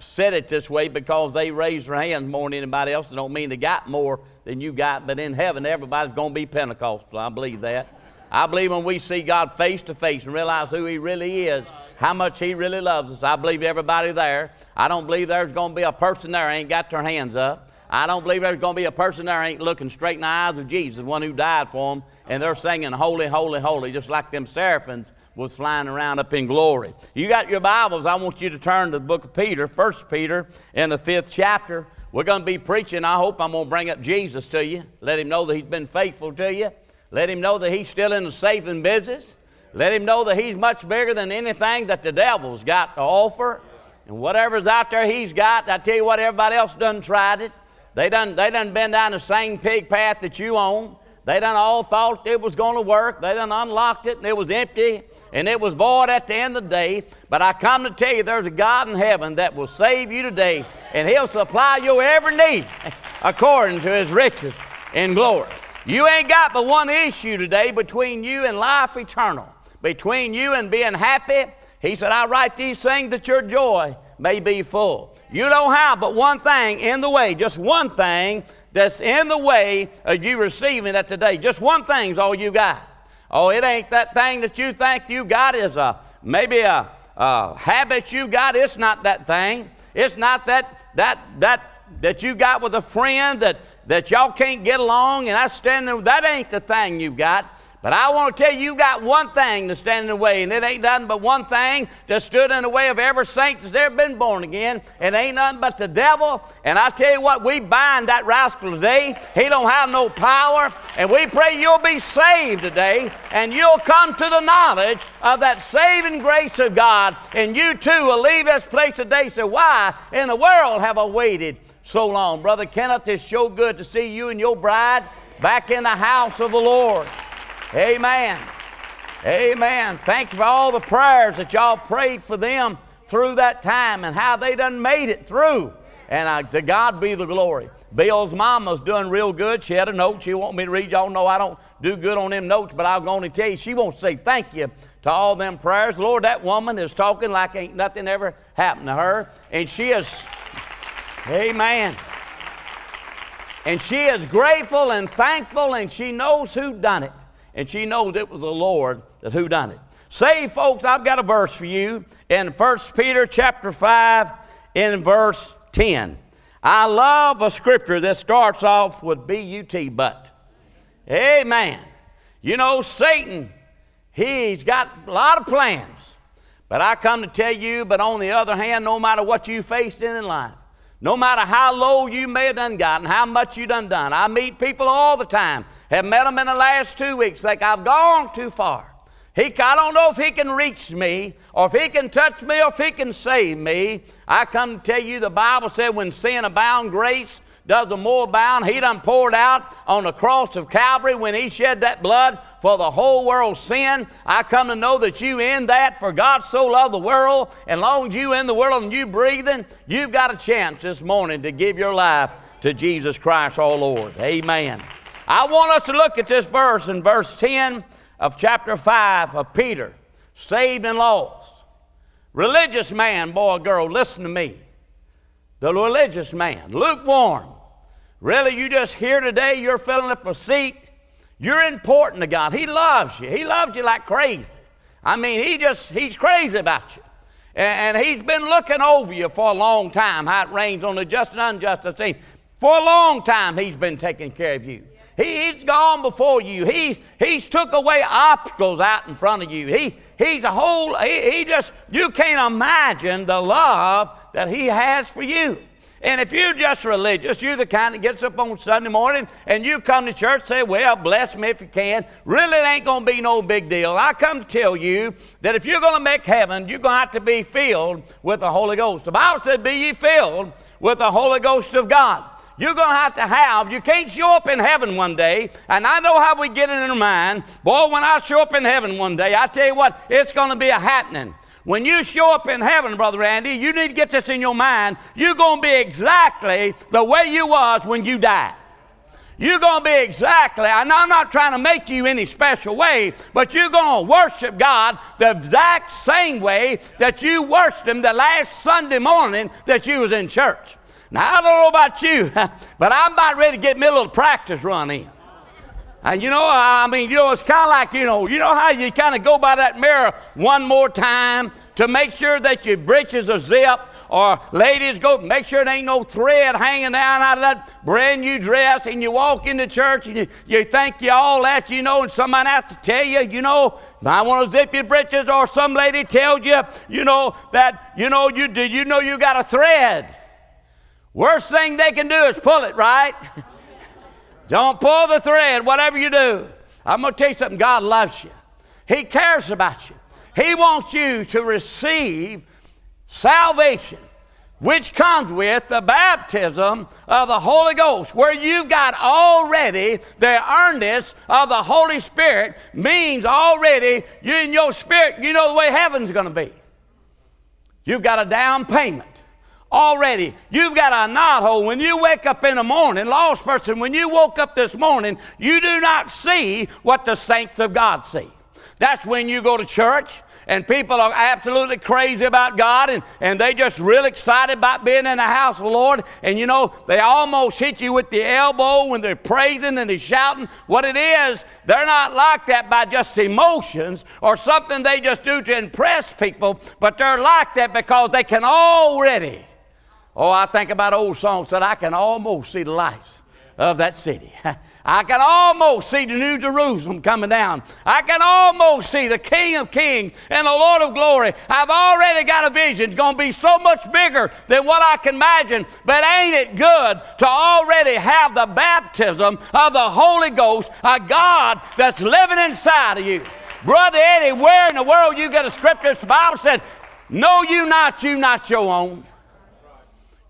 said it this way because they raised their hands more than anybody else. Don't mean they got more than you got, but in heaven, everybody's going to be Pentecostal. I believe that. I believe when we see God face to face and realize who He really is, how much He really loves us, I believe everybody there. I don't believe there's going to be a person there ain't got their hands up. I don't believe there's going to be a person there ain't looking straight in the eyes of Jesus, the one who died for them, and they're singing holy, holy, holy, just like them seraphims was flying around up in glory. You got your Bibles. I want you to turn to the book of Peter, First Peter, in the fifth chapter. We're going to be preaching. I hope I'm going to bring up Jesus to you. Let him know that he's been faithful to you. Let him know that he's still in the saving business. Let him know that he's much bigger than anything that the devil's got to offer. And whatever's out there he's got, I tell you what, everybody else done tried it. They done, they done been down the same pig path that you on. They done all thought it was going to work. They done unlocked it and it was empty and it was void at the end of the day. But I come to tell you there's a God in heaven that will save you today and He'll supply your every need according to His riches in glory. You ain't got but one issue today between you and life eternal, between you and being happy. He said, I write these things that your joy may be full. You don't have but one thing in the way, just one thing that's in the way of you receiving that today. Just one thing's all you got. Oh, it ain't that thing that you think you got is a maybe a, a habit you got. It's not that thing. It's not that that that that you got with a friend that that y'all can't get along and that's standing. That ain't the thing you got. But I want to tell you, you got one thing to stand in the way, and it ain't nothing but one thing that stood in the way of every saint that's ever been born again. It ain't nothing but the devil. And I tell you what, we bind that rascal today. He don't have no power. And we pray you'll be saved today, and you'll come to the knowledge of that saving grace of God. And you too will leave this place today. So why in the world have I waited so long? Brother Kenneth, it's so good to see you and your bride back in the house of the Lord. Amen. Amen. Thank you for all the prayers that y'all prayed for them through that time and how they done made it through. And uh, to God be the glory. Bill's mama's doing real good. She had a note she want me to read. Y'all know I don't do good on them notes, but I'm going to tell you, she to say thank you to all them prayers. Lord, that woman is talking like ain't nothing ever happened to her. And she is, amen. And she is grateful and thankful, and she knows who done it and she knows it was the Lord that who done it. Say, folks, I've got a verse for you in 1 Peter chapter 5 in verse 10. I love a scripture that starts off with B-U-T, but. Amen. You know, Satan, he's got a lot of plans. But I come to tell you, but on the other hand, no matter what you faced in in life, no matter how low you may have done gotten, how much you done done. I meet people all the time. Have met them in the last two weeks. Like I've gone too far. He, I don't know if he can reach me, or if he can touch me, or if he can save me. I come to tell you, the Bible said, when sin abound, grace does the more abound. He done poured out on the cross of Calvary when he shed that blood for the whole world's sin. I come to know that you in that, for God so loved the world, and long as you in the world and you breathing, you've got a chance this morning to give your life to Jesus Christ our Lord. Amen. I want us to look at this verse in verse 10 of chapter 5 of Peter, saved and lost. Religious man, boy, girl, listen to me the religious man, lukewarm. Really, you just here today, you're filling up a seat. You're important to God. He loves you. He loves you like crazy. I mean, he just, he's crazy about you. And, and he's been looking over you for a long time, how it rains on the just and unjust. I say, for a long time, he's been taking care of you. He, he's gone before you. He's, he's took away obstacles out in front of you. He, he's a whole, he, he just, you can't imagine the love that He has for you. And if you're just religious, you're the kind that gets up on Sunday morning and you come to church say, Well, bless me if you can. Really, it ain't going to be no big deal. I come to tell you that if you're going to make heaven, you're going to have to be filled with the Holy Ghost. The Bible said, Be ye filled with the Holy Ghost of God. You're going to have to have, you can't show up in heaven one day, and I know how we get it in our mind. Boy, when I show up in heaven one day, I tell you what, it's going to be a happening. When you show up in heaven, Brother Andy, you need to get this in your mind. You're going to be exactly the way you was when you died. You're going to be exactly, I'm not trying to make you any special way, but you're going to worship God the exact same way that you worshiped Him the last Sunday morning that you was in church. Now, I don't know about you, but I'm about ready to get me a little practice run in. And you know, I mean, you know, it's kind of like, you know, you know how you kind of go by that mirror one more time to make sure that your breeches are zipped, or ladies go make sure there ain't no thread hanging down out of that brand new dress, and you walk into church and you, you think you all that, you know, and somebody has to tell you, you know, I want to zip your breeches, or some lady tells you, you know, that, you know, you do you know you got a thread. Worst thing they can do is pull it, right? Don't pull the thread, whatever you do. I'm going to tell you something God loves you, He cares about you. He wants you to receive salvation, which comes with the baptism of the Holy Ghost, where you've got already the earnest of the Holy Spirit, means already you in your spirit, you know the way heaven's going to be. You've got a down payment already. You've got a knothole. When you wake up in the morning, lost person, when you woke up this morning, you do not see what the saints of God see. That's when you go to church and people are absolutely crazy about God and, and they just real excited about being in the house of the Lord. And you know, they almost hit you with the elbow when they're praising and they're shouting. What it is, they're not like that by just emotions or something they just do to impress people, but they're like that because they can already Oh, I think about old songs that I can almost see the lights of that city. I can almost see the New Jerusalem coming down. I can almost see the King of Kings and the Lord of Glory. I've already got a vision. It's going to be so much bigger than what I can imagine. But ain't it good to already have the baptism of the Holy Ghost, a God that's living inside of you? Brother Eddie, where in the world you get a scripture? The Bible said, Know you not, you not your own.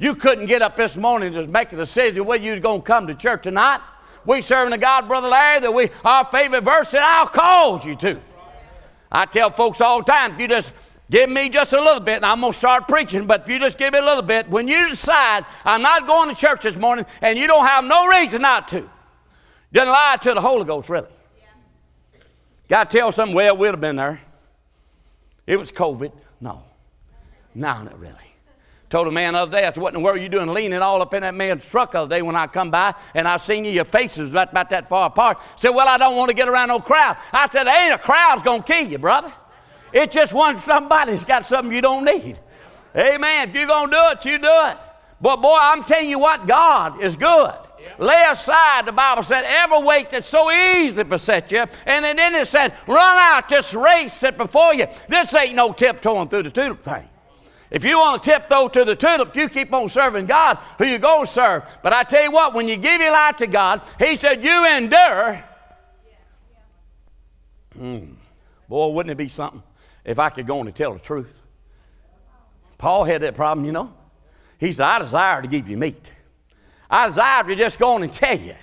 You couldn't get up this morning just make a decision whether you was going to come to church or not. We serving a God, Brother Larry, that we our favorite verse that I'll call you to. I tell folks all the time, if you just give me just a little bit, and I'm going to start preaching, but if you just give me a little bit, when you decide I'm not going to church this morning and you don't have no reason not to, then lie to the Holy Ghost, really. To tell something, well, we'd have been there. It was COVID. No. No, not really. Told a man the other day, I said, What in the world are you doing leaning all up in that man's truck the other day when I come by and I seen you, your faces about, about that far apart? Said, Well, I don't want to get around no crowd. I said, There ain't a crowd's going to kill you, brother. It just wants somebody's got something you don't need. Amen. If you're going to do it, you do it. But boy, I'm telling you what, God is good. Lay aside, the Bible said, every weight that so easily beset you. And then it said, run out this race set before you. This ain't no tiptoeing through the tulip thing. If you want to tiptoe to the tulip, you keep on serving God, who you to serve. But I tell you what, when you give your life to God, He said, you endure. Mm. Boy, wouldn't it be something if I could go on and tell the truth? Paul had that problem, you know. He said, I desire to give you meat. I desire to just go on and tell you.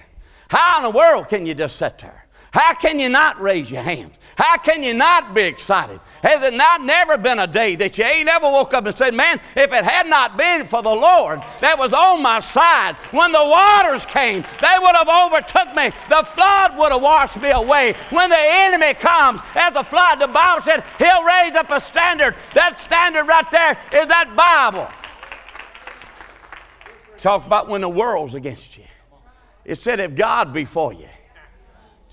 How in the world can you just sit there? How can you not raise your hands? How can you not be excited? Has it not never been a day that you ain't ever woke up and said, Man, if it had not been for the Lord that was on my side, when the waters came, they would have overtook me. The flood would have washed me away. When the enemy comes as the flood, the Bible said he'll raise up a standard. That standard right there is that Bible. Talk about when the world's against you. It said, if God be for you,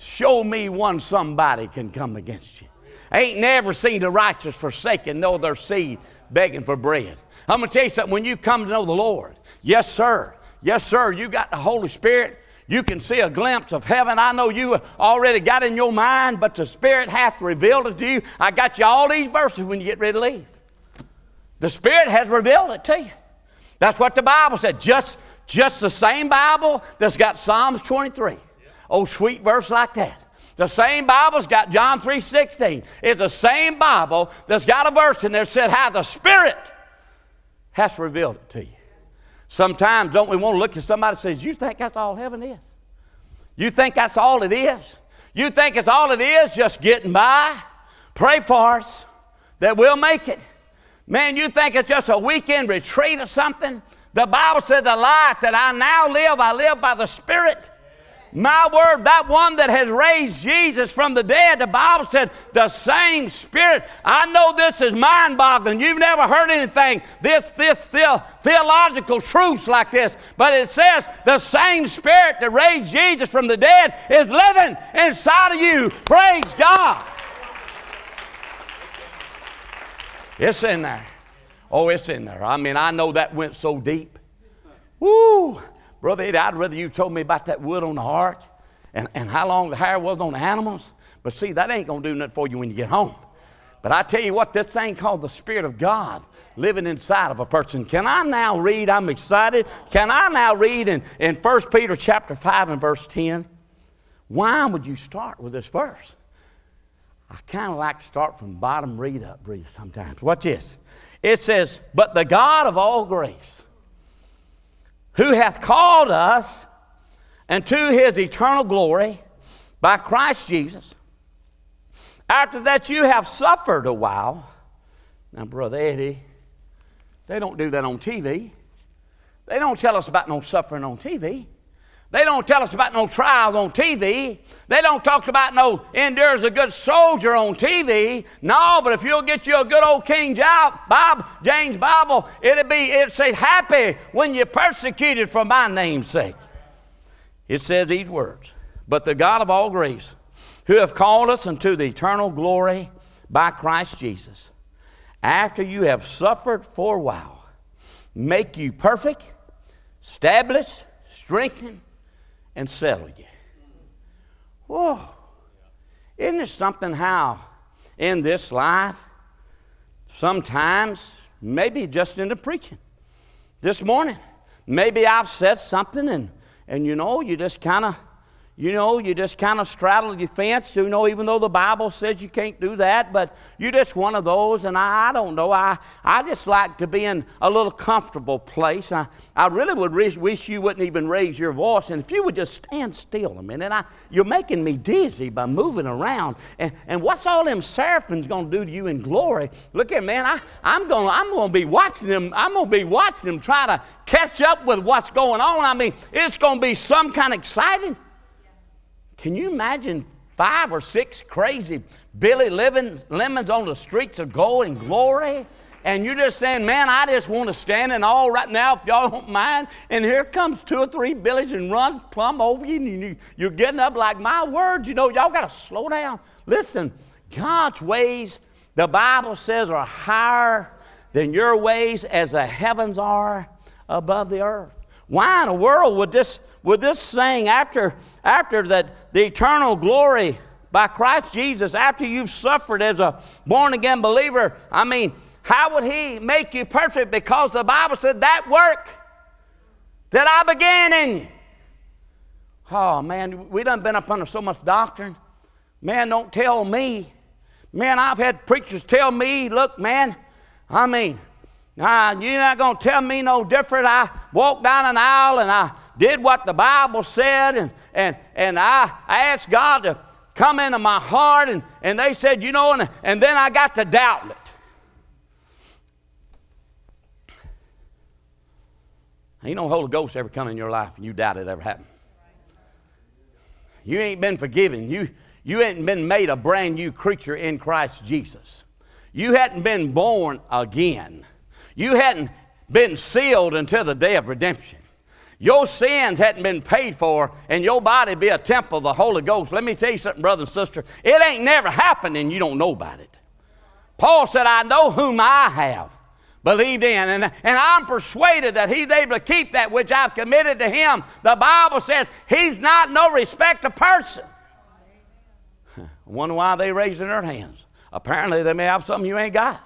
Show me one somebody can come against you. Ain't never seen the righteous forsaken, nor their seed begging for bread. I'm going to tell you something. When you come to know the Lord, yes, sir. Yes, sir. You got the Holy Spirit. You can see a glimpse of heaven. I know you already got in your mind, but the Spirit hath revealed it to you. I got you all these verses when you get ready to leave. The Spirit has revealed it to you. That's what the Bible said. Just, just the same Bible that's got Psalms 23. Oh, sweet verse like that. The same Bible's got John 3.16. It's the same Bible that's got a verse in there that said how the Spirit has revealed it to you. Sometimes don't we want to look at somebody and say, you think that's all heaven is? You think that's all it is? You think it's all it is just getting by? Pray for us that we'll make it. Man, you think it's just a weekend retreat or something? The Bible said the life that I now live, I live by the Spirit My word, that one that has raised Jesus from the dead, the Bible says, the same Spirit. I know this is mind boggling. You've never heard anything, this, this, this theological truths like this, but it says the same Spirit that raised Jesus from the dead is living inside of you. Praise God. It's in there. Oh, it's in there. I mean, I know that went so deep. Woo! Brother Eddie, I'd rather you told me about that wood on the ark and, and how long the hair was on the animals. But see, that ain't going to do nothing for you when you get home. But I tell you what, this thing called the Spirit of God living inside of a person. Can I now read? I'm excited. Can I now read in, in 1 Peter chapter 5 and verse 10? Why would you start with this verse? I kind of like to start from bottom, read up, read sometimes. Watch this. It says, But the God of all grace, who hath called us unto his eternal glory by Christ Jesus, after that you have suffered a while. Now, Brother Eddie, they don't do that on TV. They don't tell us about no suffering on TV. They don't tell us about no trials on TV. They don't talk about no endures a good soldier on TV. No, but if you'll get you a good old King James Bible, it'll be it say happy when you're persecuted for my name's sake. It says these words, but the God of all grace, who have called us unto the eternal glory by Christ Jesus, after you have suffered for a while, make you perfect, establish, strengthen, and settle you. Whoa. Isn't it something how in this life, sometimes, maybe just in the preaching, this morning, maybe I've said something and, and you know, you just kind of you know, you just kind of straddle your fence, you know, even though the Bible says you can't do that, but you're just one of those, and I, I don't know. I, I just like to be in a little comfortable place. I, I really would wish you wouldn't even raise your voice, and if you would just stand still a minute. I, you're making me dizzy by moving around. And, and what's all them seraphims going to do to you in glory? Look at man, I, I'm going to I'm gonna be watching them, I'm going to be watching them try to catch up with what's going on. I mean, it's going to be some kind of exciting. Can you imagine five or six crazy Billy Lemons on the streets of gold and glory? And you're just saying, man, I just want to stand and all right now, if y'all don't mind. And here comes two or three Billies and run plumb over you, and you're getting up like my word. You know, y'all got to slow down. Listen, God's ways, the Bible says, are higher than your ways as the heavens are above the earth. Why in the world would this would this saying after, after that the eternal glory by Christ Jesus, after you've suffered as a born again believer, I mean, how would He make you perfect? Because the Bible said that work that I began in you. Oh man, we done been up under so much doctrine. Man, don't tell me. Man, I've had preachers tell me, look, man, I mean, nah, you're not gonna tell me no different. I walked down an aisle and I did what the Bible said, and, and, and I, I asked God to come into my heart, and, and they said, you know, and, and then I got to doubt it. Ain't no Holy Ghost ever come in your life and you doubt it ever happened. You ain't been forgiven. You, you ain't been made a brand new creature in Christ Jesus. You hadn't been born again. You hadn't been sealed until the day of redemption your sins hadn't been paid for and your body be a temple of the Holy Ghost, let me tell you something, brother and sister. It ain't never happened and you don't know about it. Paul said, I know whom I have believed in, and, and I'm persuaded that he's able to keep that which I've committed to him. The Bible says he's not no respect of person. Wonder why they raising their hands. Apparently, they may have something you ain't got.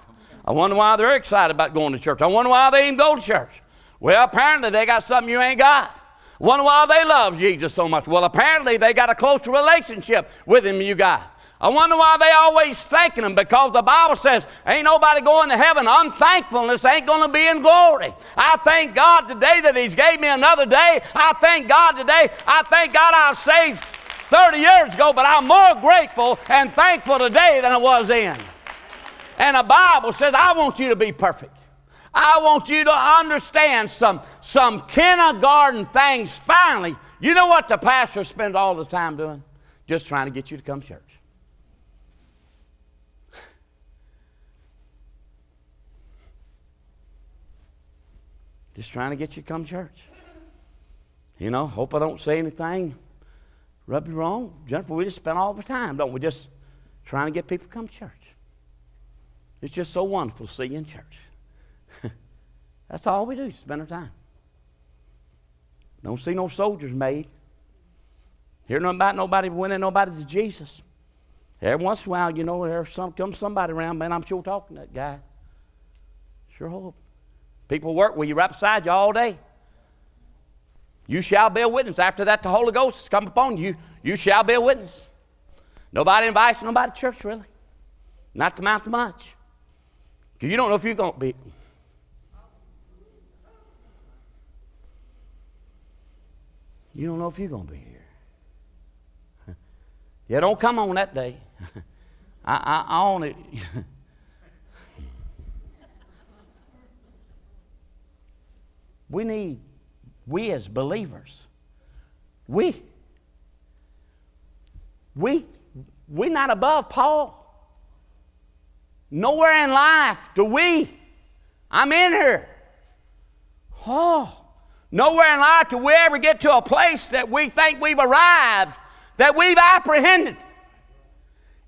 I wonder why they're excited about going to church. I wonder why they even go to church. Well, apparently they got something you ain't got. I wonder why they love Jesus so much. Well, apparently they got a closer relationship with him you got. I wonder why they always thanking him because the Bible says ain't nobody going to heaven. Unthankfulness ain't going to be in glory. I thank God today that He's gave me another day. I thank God today. I thank God I was saved 30 years ago, but I'm more grateful and thankful today than I was then. And the Bible says, I want you to be perfect. I want you to understand some, some kindergarten things. Finally, You know what the pastor spends all the time doing? Just trying to get you to come to church. Just trying to get you to come to church. You know, hope I don't say anything rub you wrong. Jennifer, we just spend all the time, don't we? Just trying to get people to come to church. It's just so wonderful to see you in church. That's all we do, spend our time. Don't see no soldiers made. Hear nothing about nobody winning nobody to Jesus. Every once in a while, you know, there's some comes somebody around, man, I'm sure talking to that guy. Sure hope. People work with you right beside you all day. You shall be a witness. After that, the Holy Ghost has come upon you. You shall be a witness. Nobody invites nobody to church, really. Not to amount to much. Because you don't know if you're going to be. You don't know if you're going to be here. yeah, don't come on that day. I, I, I own it. we need, we as believers, we, we, we're not above Paul. Nowhere in life do we. I'm in here. Oh, nowhere in life do we ever get to a place that we think we've arrived, that we've apprehended.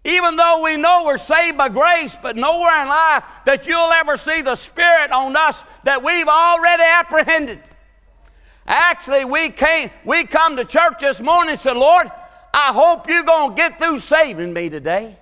Even though we know we're saved by grace, but nowhere in life that you'll ever see the Spirit on us that we've already apprehended. Actually, we came, we come to church this morning and said, Lord, I hope you're going to get through saving me today.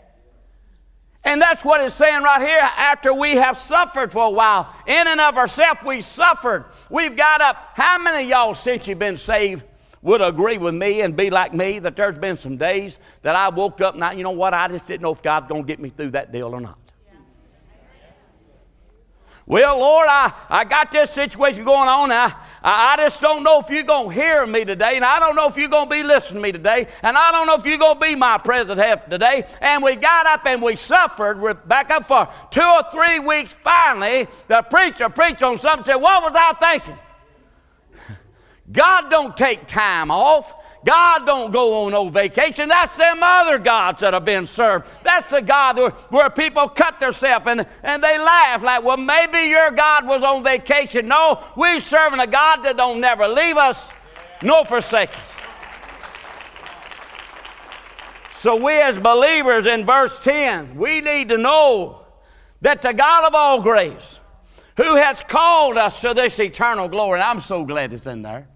And that's what it's saying right here. After we have suffered for a while, in and of ourselves, we suffered. We've got up. How many y'all, since you've been saved, would agree with me and be like me that there's been some days that I woke up and I, you know what, I just didn't know if God's going to get me through that deal or not. Well, Lord, I, I got this situation going on. I, I, just don't know if you're going to hear me today, and I don't know if you're going to be listening to me today, and I don't know if you're going to be my president today. And we got up and we suffered. We're back up for two or three weeks. Finally, the preacher preached on something said, What was I thinking? God don't take time off. God don't go on no vacation. That's them other gods that have been served. That's the God where, where people cut themselves and, and they laugh like, well, maybe your God was on vacation. No, we're serving a God that don't never leave us nor forsake us. So we as believers in verse 10, we need to know that the God of all grace, who has called us to this eternal glory, I'm so glad it's in there.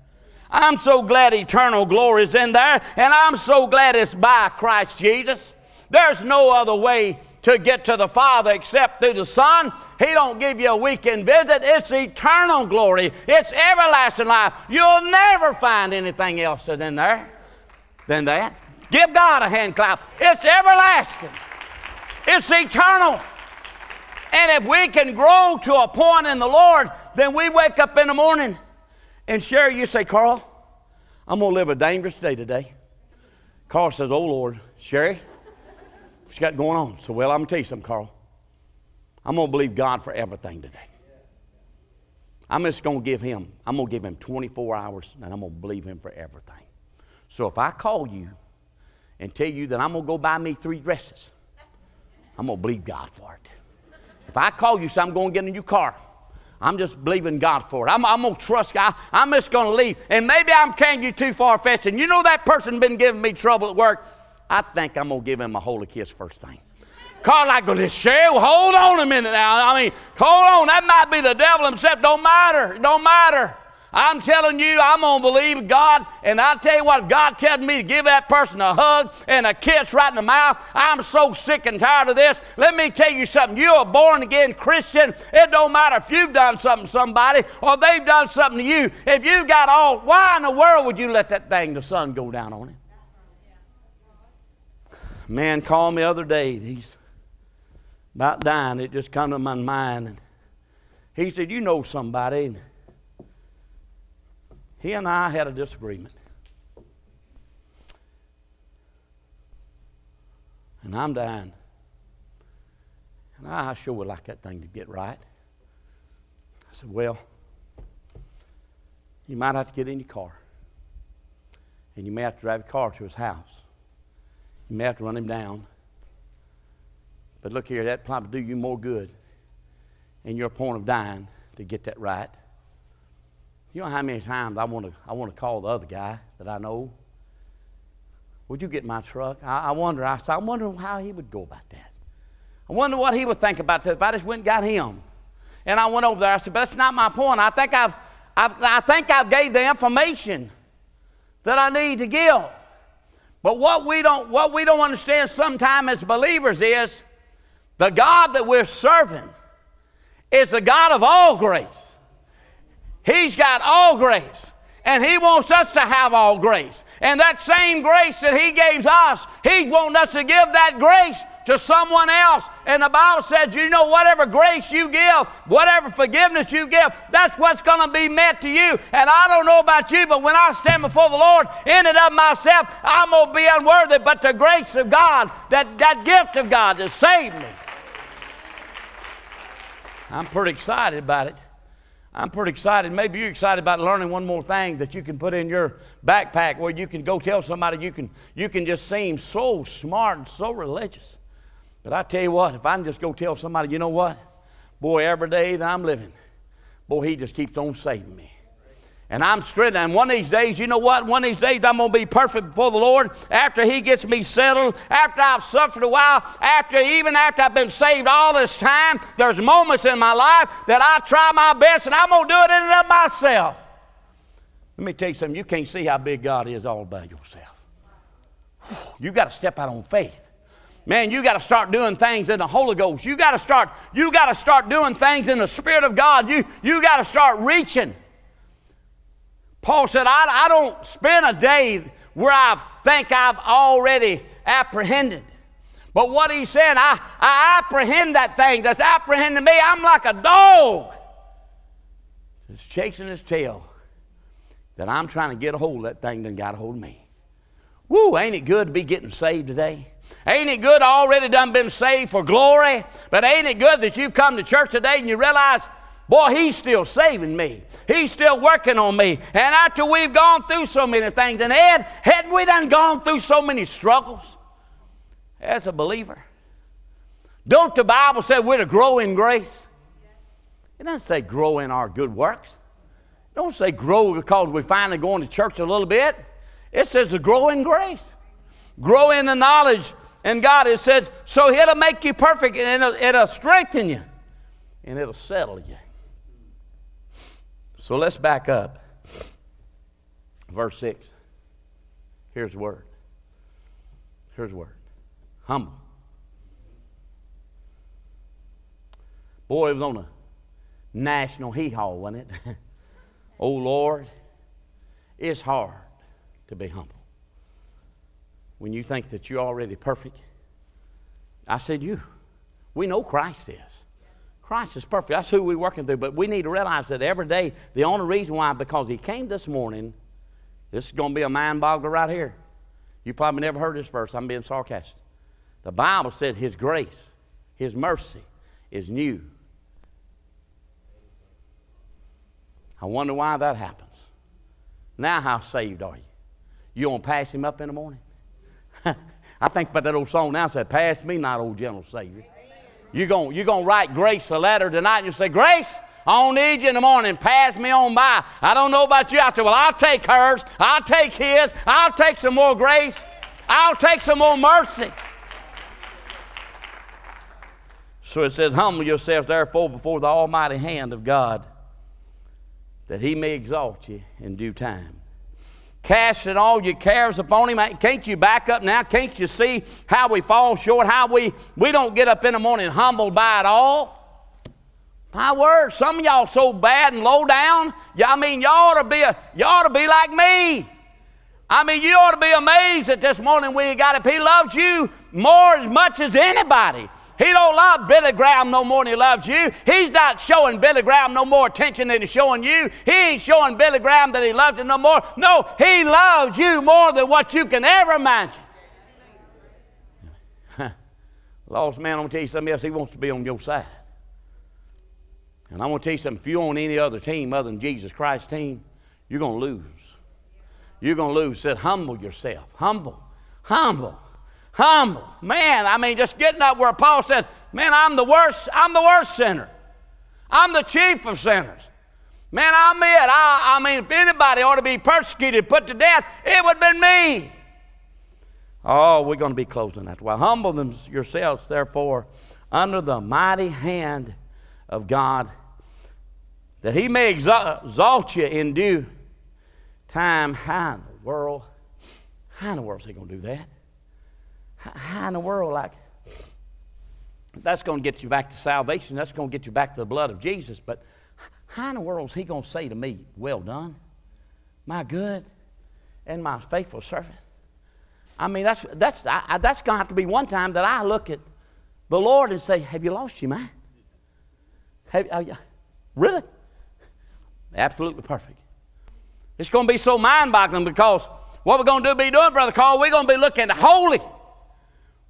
I'm so glad eternal glory is in there, and I'm so glad it's by Christ Jesus. There's no other way to get to the Father except through the Son. He don't give you a weekend visit. It's eternal glory. It's everlasting life. You'll never find anything else in there than that. Give God a hand clap. It's everlasting. It's eternal. And if we can grow to a point in the Lord, then we wake up in the morning and Sherry, you say, Carl, I'm going to live a dangerous day today. Carl says, Oh Lord, Sherry, what's got going on? So, well, I'm going to tell you something, Carl. I'm going to believe God for everything today. I'm just going to give him, I'm going to give him 24 hours and I'm going to believe him for everything. So if I call you and tell you that I'm going to go buy me three dresses, I'm going to believe God for it. If I call you, say I'm going to get a new car, I'm just believing God for it. I'm, I'm going to trust God. I'm just going to leave. And maybe I'm carrying you too far fetched. And you know that person been giving me trouble at work. I think I'm going to give him a holy kiss first thing. Carl, I go, Cheryl, hold on a minute now. I mean, hold on. That might be the devil himself. Don't matter. Don't matter. I'm telling you, I'm going to believe God. And I tell you what, God tells me to give that person a hug and a kiss right in the mouth, I'm so sick and tired of this. Let me tell you something. You're a born again Christian. It don't matter if you've done something to somebody or they've done something to you. If you've got all, why in the world would you let that thing, the sun, go down on it? Man called me the other day. He's about dying. It just come to my mind. And he said, You know somebody. He and I had a disagreement. And I'm dying. And I sure would like that thing to get right. I said, Well, you might have to get in your car. And you may have to drive your car to his house. You may have to run him down. But look here, that probably do you more good in your point of dying to get that right. You know how many times I want to I want to call the other guy that I know. Would you get my truck? I, I wonder. I, I wonder how he would go about that. I wonder what he would think about that if I just went and got him. And I went over there. I said, but that's not my point. I think I've, I've I think I've gave the information that I need to give. But what we don't, what we don't understand sometimes as believers is the God that we're serving is the God of all grace. He's got all grace. And He wants us to have all grace. And that same grace that He gave us, He wants us to give that grace to someone else. And the Bible says, you know, whatever grace you give, whatever forgiveness you give, that's what's going to be met to you. And I don't know about you, but when I stand before the Lord, in and of myself, I'm going to be unworthy. But the grace of God, that, that gift of God has saved me. I'm pretty excited about it. I'm pretty excited. Maybe you're excited about learning one more thing that you can put in your backpack where you can go tell somebody you can, you can just seem so smart and so religious. But I tell you what, if I can just go tell somebody, you know what? Boy, every day that I'm living, boy, he just keeps on saving me. And I'm straight. And one of these days, you know what? One of these days, I'm going to be perfect before the Lord after He gets me settled, after I've suffered a while, after even after I've been saved all this time. There's moments in my life that I try my best and I'm going to do it in and of myself. Let me tell you something. You can't see how big God is all by yourself. You got to step out on faith. Man, you got to start doing things in the Holy Ghost. You got to start, you got to start doing things in the Spirit of God. You, you got to start reaching. Paul said, I, I don't spend a day where I think I've already apprehended. But what he said, I, I apprehend that thing that's apprehending me. I'm like a dog that's chasing his tail. That I'm trying to get a hold of that thing that got a hold of me. Woo, ain't it good to be getting saved today? Ain't it good already done been saved for glory? But ain't it good that you've come to church today and you realize Boy, he's still saving me. He's still working on me. And after we've gone through so many things, and Ed, hadn't we done gone through so many struggles as a believer? Don't the Bible say we're to grow in grace? It doesn't say grow in our good works. It don't say grow because we're finally going to church a little bit. It says to grow in grace. Grow in the knowledge and God. It says, so it'll make you perfect and it'll, it'll strengthen you and it'll settle you. So let's back up. Verse 6. Here's the word. Here's the word. Humble. Boy, it was on a national hee haw, wasn't it? oh Lord, it's hard to be humble. When you think that you're already perfect, I said, You. We know Christ is. Christ is perfect. That's who we're working through. But we need to realize that every day, the only reason why, because He came this morning, this is going to be a mind boggler right here. You probably never heard this verse. I'm being sarcastic. The Bible said His grace, His mercy is new. I wonder why that happens. Now, how saved are you? You going to pass Him up in the morning? I think about that old song now said, Pass me not, old gentle Savior. You're going you're gonna write Grace a letter tonight and you say, Grace, I don't need you in the morning. Pass me on by. I don't know about you. I said, Well, I'll take hers. I'll take his. I'll take some more grace. I'll take some more mercy. So it says, Humble yourselves, therefore, before the almighty hand of God, that he may exalt you in due time casting all your cares upon him. Can't you back up now? Can't you see how we fall short? How we, we don't get up in the morning humbled by it all? My word, some of y'all so bad and low down. I mean, y'all ought to be a, y'all ought to be like me. I mean, you ought to be amazed that this morning we got it. He loved you more as much as anybody. He don't love Billy Graham no more than he loves you. He's not showing Billy Graham no more attention than he's showing you. He ain't showing Billy Graham that he loves you no more. No, he loves you more than what you can ever imagine. Lost man, I'm going to tell you something else. He wants to be on your side. And I'm going to tell you something. If you're on any other team other than Jesus Christ's team, you're going to lose. you're going to lose. Said, humble yourself. Humble. Humble. Humble. Man, I mean, just getting up where Paul said, man, I'm the worst, I'm the worst sinner. I'm the chief of sinners. Man, I'm it. I, I mean, if anybody ought to be persecuted, put to death, it would have been me. Oh, we're going to be closing that. Well, humble them yourselves, therefore, under the mighty hand of God, that he may exalt you in due time. How in the world? How in the world is he going to do that? How in the world, like, that's going to get you back to salvation. That's going to get you back to the blood of Jesus. But how in the world is he going to say to me, Well done, my good and my faithful servant? I mean, that's, that's, I, that's going to have to be one time that I look at the Lord and say, Have you lost your mind? Have, uh, really? Absolutely perfect. It's going to be so mind boggling because what we're going to do be doing, Brother Carl, we're going to be looking holy.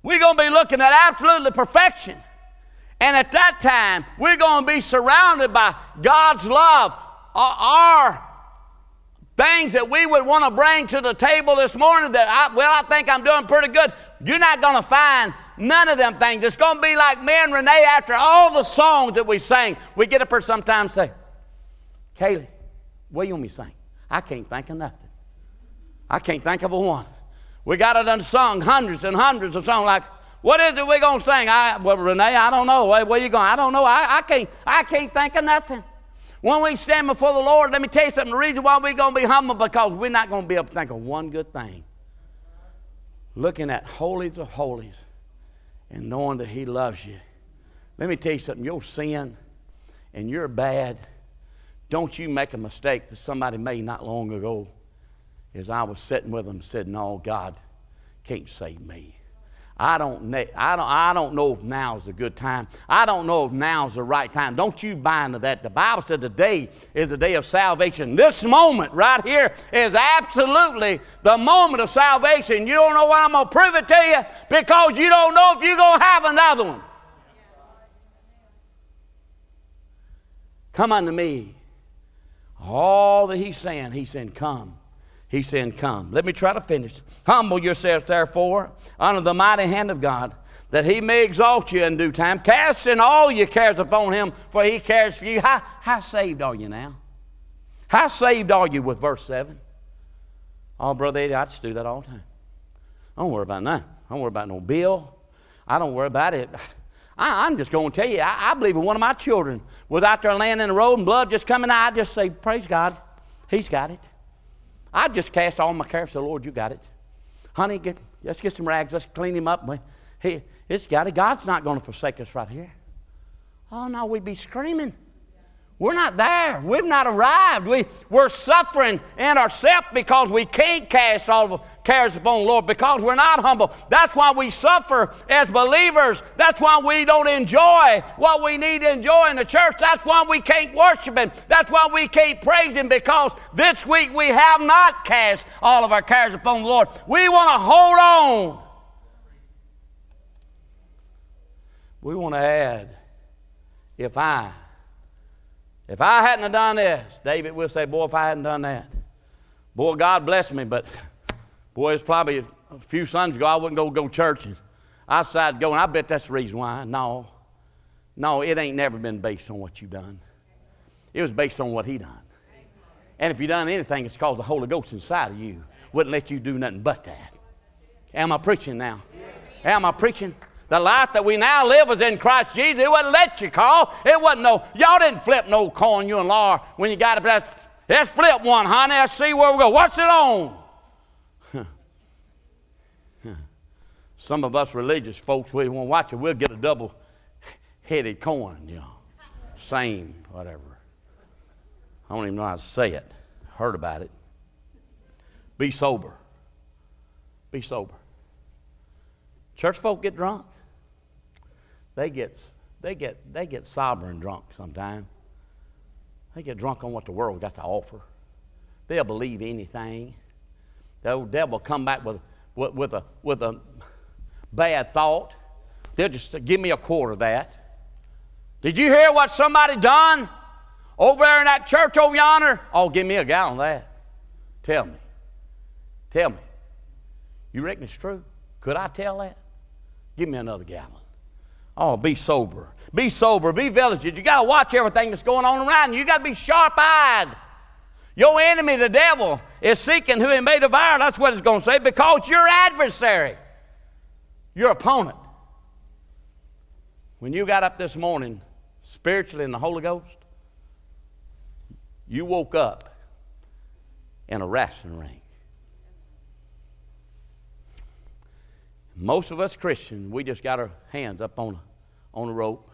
We're going to be looking at absolutely perfection. And at that time, we're going to be surrounded by God's love. Our things that we would want to bring to the table this morning that, I, well, I think I'm doing pretty good. You're not going to find none of them things. It's going to be like me and Renee after all the songs that we sang. We get up here sometimes say, Kaylee, what you want me to sing? I can't think of nothing. I can't think of a one. We got it unsung, hundreds and hundreds of songs. Like, what is it we're gonna sing? I, well, Renee, I don't know. Where, you going? I don't know. I, I can't. I can't think of nothing. When we stand before the Lord, let me tell you something. The reason why we're gonna be humble because we're not gonna be able to think of one good thing. Looking at holies of holies and knowing that He loves you. Let me tell you something. Your sin and you're bad. Don't you make a mistake that somebody made not long ago as I was sitting with them said, No, God can't save me. I don't, I, don't, I don't know if now's a good time. I don't know if now's the right time. Don't you buy into that. The Bible said today is the day of salvation. This moment right here is absolutely the moment of salvation. You don't know what I'm going to prove it to you because you don't know if you're going to have another one. Come unto me. All that he's saying, he's saying, Come. He's saying, Come. Let me try to finish. Humble yourselves, therefore, under the mighty hand of God, that he may exalt you in due time. Casting all your cares upon him, for he cares for you. How, how saved are you now? How saved are you with verse 7? Oh, Brother Eddie, I just do that all the time. I don't worry about nothing. I don't worry about no bill. I don't worry about it. I, am just going to tell you, I, I, believe if one of my children was out there laying in the road and blood just coming out, I'd just say, Praise God, He's got it. I just cast all my cares to the Lord, you got it. Honey, get, let's get some rags, let's clean him up. He, it's got it. God's not going to forsake us right here. Oh, no, we'd be screaming. We're not there. We've not arrived. We, we're suffering in ourselves because we can't cast all of the cares upon the Lord because we're not humble. That's why we suffer as believers. That's why we don't enjoy what we need to enjoy in the church. That's why we can't worship Him. That's why we can't praise Him because this week we have not cast all of our cares upon the Lord. We want to hold on. We want to add, if I if I hadn't done this, David will say, Boy, if I hadn't done that, boy, God bless me, but boy, it's probably a few Sundays ago I wouldn't go go church. I decided to go, and I bet that's the reason why. No, no, it ain't never been based on what you done. It was based on what he done. And if you done anything, it's because the Holy Ghost inside of you wouldn't let you do nothing but that. Am I preaching now? Am I preaching? The life that we now live is in Christ Jesus. It wasn't let you call. It wasn't no, y'all didn't flip no coin, you and Laura, when you got it. Let's flip one, honey. Let's see where we go. What's it on? Some of us religious folks, we won't watch it. We'll get a double headed coin, you know. Same, whatever. I don't even know how to say it. Heard about it. Be sober. Be sober. Church folk get drunk they get, they get, they get sovereign drunk sometimes. They get drunk on what the world got to offer. They'll believe anything. The old devil come back with, with, with, a, with a bad thought. They'll just give me a quarter of that. Did you hear what somebody done over there in that church over yonder? Oh, give me a gallon of that. Tell me. Tell me. You reckon it's true? Could I tell that? Give me another gallon. Oh, be sober. Be sober. Be vigilant. You got to watch everything that's going on around you. You got to be sharp eyed. Your enemy, the devil, is seeking who he may devour. That's what it's going to say because your adversary, your opponent. When you got up this morning, spiritually in the Holy Ghost, you woke up in a wrestling ring. Most of us Christians, we just got our hands up on, on a rope.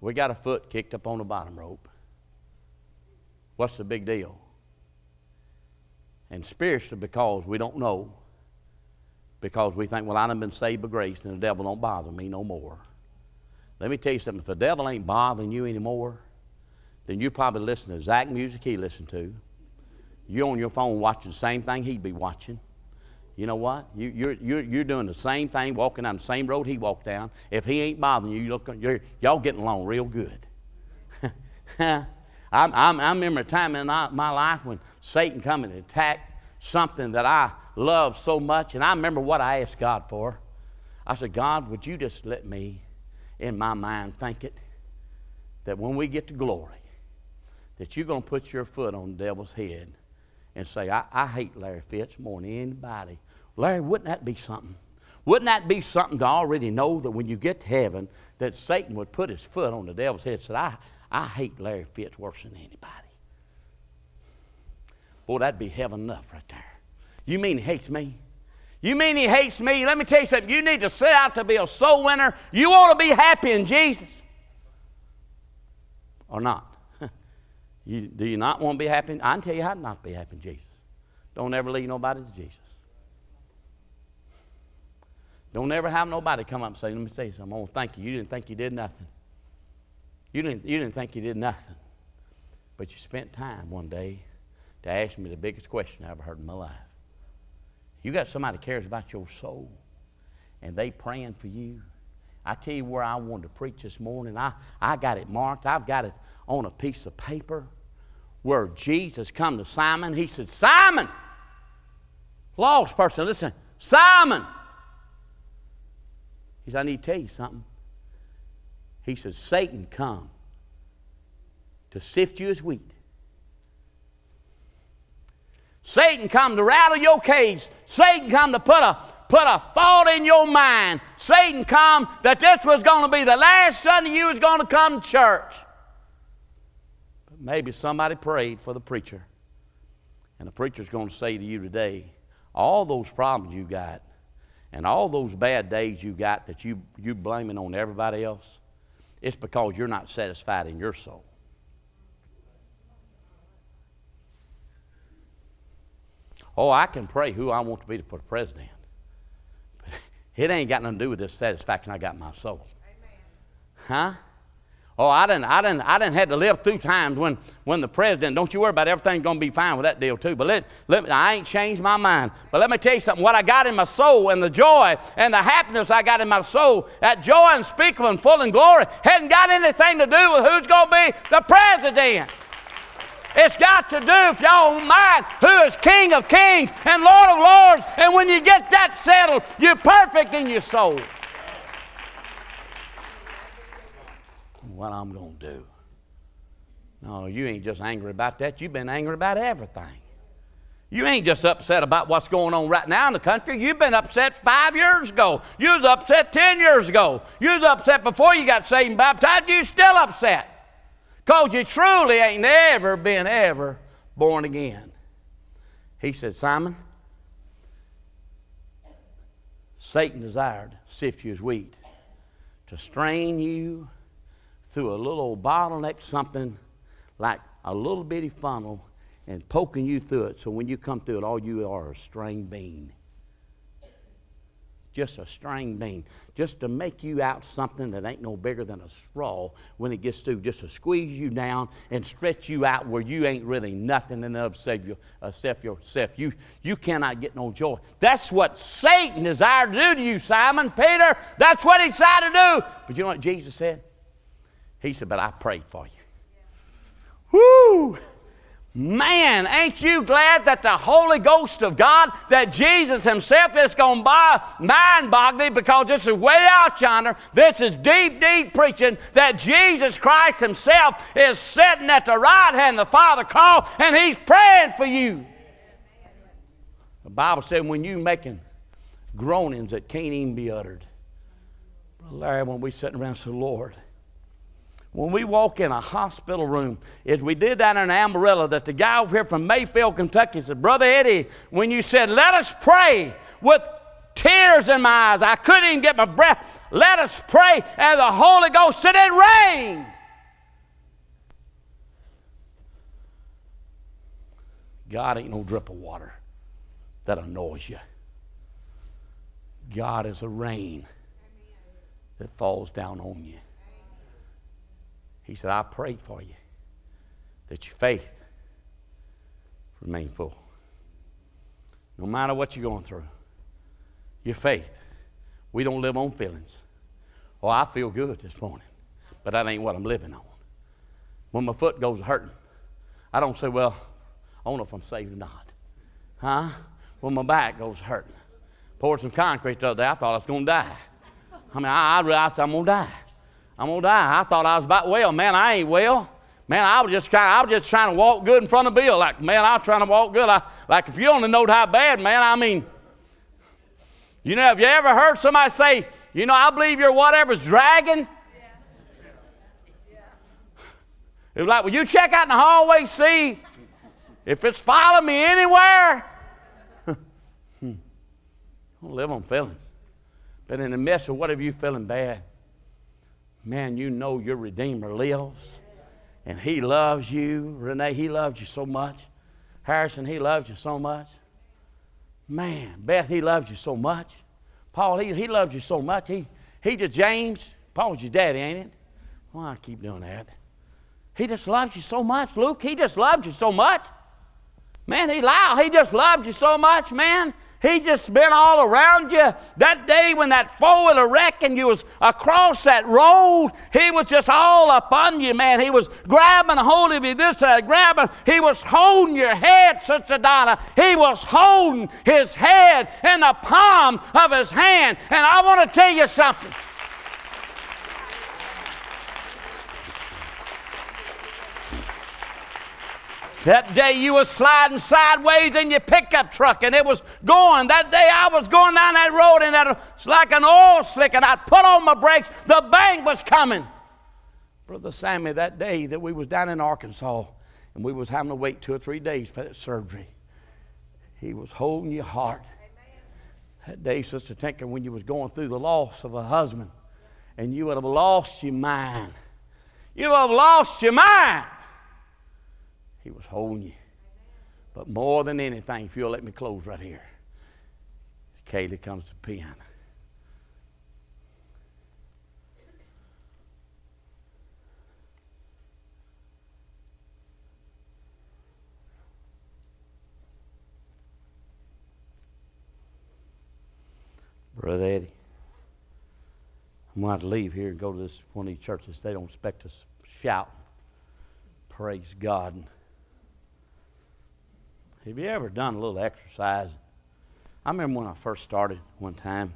We got a foot kicked up on the bottom rope. What's the big deal? And spiritually, because we don't know, because we think, well, I've been saved by grace and the devil don't bother me no more. Let me tell you something. If the devil ain't bothering you anymore, then you probably listen to Zach music he listened to. You're on your phone watching the same thing he'd be watching. You know what? You, are you're, you're, you're doing the same thing, walking down the same road he walked down. If he ain't bothering you, you look, you're, y'all getting along real good. I, I, remember a time in my life when Satan come and attacked something that I love so much, and I remember what I asked God for. I said, God, would you just let me, in my mind, think it, that when we get to glory, that you're going to put your foot on the devil's head and say, I, I hate Larry Fitz more than anybody. Larry, wouldn't that be something? Wouldn't that be something to already know that when you get to heaven, that Satan would put his foot on the devil's head and say, I, I hate Larry Fitz worse than anybody. Boy, that'd be heaven enough right there. You mean he hates me? You mean he hates me? Let me tell you something. You need to set out to be a soul winner. You want to be happy in Jesus. Or not? you, do you not want to be happy? I can tell you how not to be happy in Jesus. Don't ever leave nobody to Jesus. Don't ever have nobody come up and say, Let me tell you something. I want to thank you. You didn't think you did nothing. You didn't, you didn't think you did nothing. But you spent time one day to ask me the biggest question I ever heard in my life. You got somebody that cares about your soul, and they praying for you. I tell you where I wanted to preach this morning. I, I got it marked. I've got it on a piece of paper where Jesus come to Simon. He said, Simon, lost person, listen, Simon. He said, I need to tell you something. He said, Satan come to sift you as wheat. Satan come to rattle your cage. Satan come to put a put a thought in your mind. Satan come that this was going to be the last Sunday you was going to come to church. But maybe somebody prayed for the preacher. And the preacher's going to say to you today, all those problems you got and all those bad days you got that you you blaming on everybody else, it's because you're not satisfied in your soul. Oh, I can pray who I want to be for the president. But it ain't got nothing to do with this satisfaction I got in my soul. Huh? Oh, I didn't, I didn't, I didn't have to live through times when, when the president, don't you worry about it, everything's going to be fine with that deal too. But let, let me, I ain't changed my mind. But let me tell you something, what I got in my soul and the joy and the happiness I got in my soul, that joy unspeakable and full in glory, hadn't got anything to do with who's going to be the president. It's got to do, if y'all mind, who is King of Kings and Lord of Lords. And when you get that settled, you're perfect in your soul. What I'm going to do. No, you ain't just angry about that. You've been angry about everything. You ain't just upset about what's going on right now in the country. You've been upset five years ago. You was upset ten years ago. You was upset before you got saved and baptized. You still upset. Because you truly ain't ever been ever born again. He said, Simon, Satan desired to sift you as wheat, to strain you through a little old bottleneck, something like a little bitty funnel, and poking you through it. So when you come through it, all you are a string bean just a string bean, just to make you out something that ain't no bigger than a straw when it gets through, just to squeeze you down and stretch you out where you ain't really nothing in of you, uh, except yourself. You, you cannot get no joy. That's what Satan desired to do to you, Simon, Peter. That's what he tried to do. But you know what Jesus said? He said, But I prayed for you. Woo! Man, ain't you glad that the Holy Ghost of God, that Jesus Himself is going by mind boggling because this is way out yonder. This is deep, deep preaching that Jesus Christ Himself is sitting at the right hand of the Father call and He's praying for you. The Bible said when you making groanings that can't even be uttered. Larry, when we sitting around and say, Lord, when we walk in a hospital room, is we did that in Amarillo, that the guy over here from Mayfield, Kentucky said, Brother Eddie, when you said, let us pray with tears in my eyes, I couldn't even get my breath. Let us pray, and the Holy Ghost said it rained. God ain't no drip of water that annoys you. God is a rain that falls down on you. He said, I prayed for you that your faith remain full. No matter what you're going through, your faith. We don't live on feelings. Oh, I feel good this morning, but that ain't what I'm living on. When my foot goes hurting, I don't say, well, I don't know if I'm saved or not. Huh? When my back goes hurting. Poured some concrete the other day, I thought I was going to die. I mean, I, I realized I'm going to die. I'm gonna die. I thought I was about well. Man, I ain't well. Man, I was just kind I was just trying to walk good in front of Bill. Like, man, I was trying to walk good. I, like, if you only know how bad, man, I mean, you know, have you ever heard somebody say, you know, I believe you're whatever's dragging? It was like, will you check out in the hallway, see if it's following me anywhere? hmm. Don't live on feelings. But in the midst of whatever you feeling bad, man, you know your Redeemer lives. And He loves you. Renee, He loves you so much. Harrison, He loves you so much. Man, Beth, He loves you so much. Paul, He, he loves you so much. He, he just, James, Paul's your daddy, ain't it? Why I keep doing that? He just loves you so much, Luke. He just loves you so much. Man, he. He just loves you so much, man. He just been all around you. That day when that four-wheeler wreck and you was across that road, he was just all up on you, man. He was grabbing a hold of you this side, grabbing. He was holding your head, Sister Donna. He was holding his head in the palm of his hand. And I want to tell you something. That day you was sliding sideways in your pickup truck and it was going. That day I was going down that road and it was like an oil slick and I put on my brakes. The bank was coming. Brother Sammy, that day that we was down in Arkansas and we was having to wait two or three days for that surgery, he was holding your heart. That day, Sister Tinker, when you was going through the loss of a husband and you would have lost your mind. You would have lost your mind. He was holding you. But more than anything, if you'll let me close right here, Kaylee comes to pen. Brother Eddie, I'm going to, leave here and go to this one of these churches. They don't expect us to shout. Praise God. Have you ever done a little exercise? I remember when I first started one time.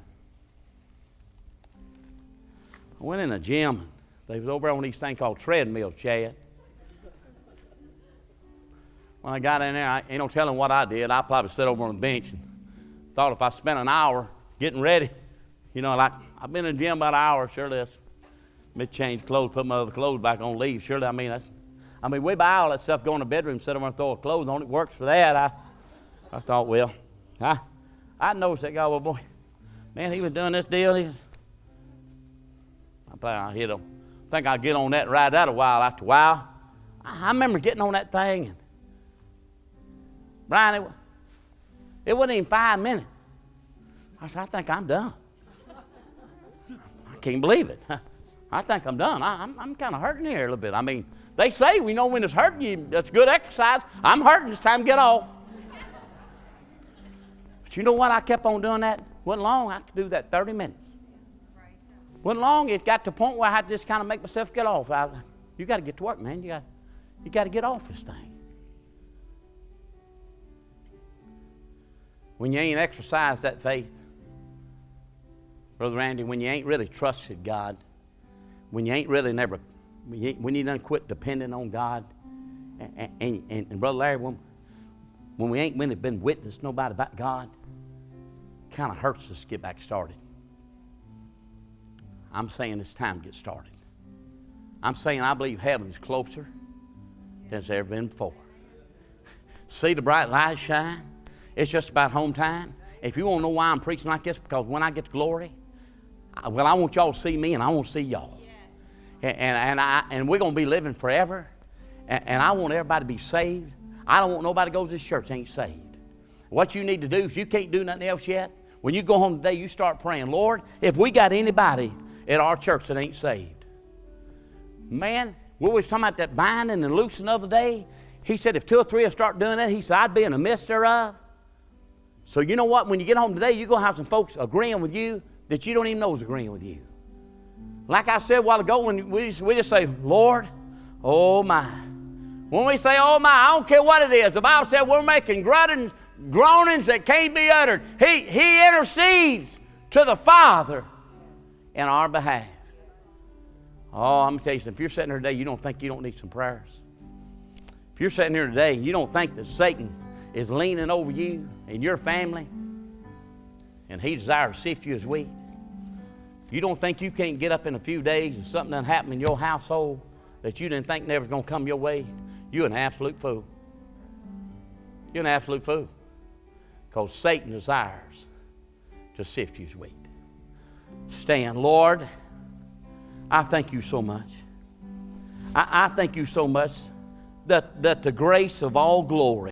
I went in a gym. They was over on these thing called treadmill, Chad. When I got in there, I ain't no telling what I did. I probably sat over on the bench and thought if I spent an hour getting ready, you know, like I've been in the gym about an hour, surely that's me change clothes, put my other clothes back on, leave. Surely, I mean, that's I mean, we buy all that stuff, go in the bedroom, sit over and throw clothes on it. Works for that. I, I thought, well, I, I noticed that guy, well, boy, man, he was doing this deal. He, I think I hit him. I think I'll get on that and ride that a while after a while. I, I remember getting on that thing. And, Brian, it, it wasn't even five minutes. I said, I think I'm done. I can't believe it. I think I'm done. I, I'm, I'm kind of hurting here a little bit. I mean, they say we know when it's hurting you, that's good exercise. I'm hurting, it's time to get off. But you know what? I kept on doing that. Wasn't long, I could do that 30 minutes. Wasn't long, it got to the point where I had to just kind of make myself get off. I, you got to get to work, man. You got, you got to get off this thing. When you ain't exercised that faith, Brother Randy, when you ain't really trusted God, when you ain't really never when need to quit depending on God, and, and, and, and Brother Larry, when, when we ain't really been witness nobody about God, kind of hurts us to get back started. I'm saying it's time to get started. I'm saying I believe heaven's closer than it's ever been before. See the bright light shine? It's just about home time. If you want to know why I'm preaching like this, because when I get to glory, well, I want y'all to see me and I want to see y'all. And, and, I, and we're going to be living forever. And, and I want everybody to be saved. I don't want nobody to go to this church ain't saved. What you need to do is you can't do nothing else yet. When you go home today, you start praying, Lord, if we got anybody at our church that ain't saved, man, we was talking about that binding and loosing the other day. He said, if two or three will start doing that, he said, I'd be in the midst thereof. So you know what? When you get home today, you're going to have some folks agreeing with you that you don't even know is agreeing with you. Like I said a while ago, when we just, we just say, Lord, oh my. When we say, oh my, I don't care what it is. The Bible said we're making gruntings, groanings that can't be uttered. He, he intercedes to the Father in our behalf. Oh, I'm going to tell you something. If you're sitting here today, you don't think you don't need some prayers. If you're sitting here today, you don't think that Satan is leaning over you and your family, and he desires to sift you as wheat. You don't think you can't get up in a few days and something done happen in your household that you didn't think never was going to come your way? You're an absolute fool. You're an absolute fool. Because Satan desires to sift you as wheat. Stand, Lord. I thank you so much. I, I thank you so much that, that the grace of all glory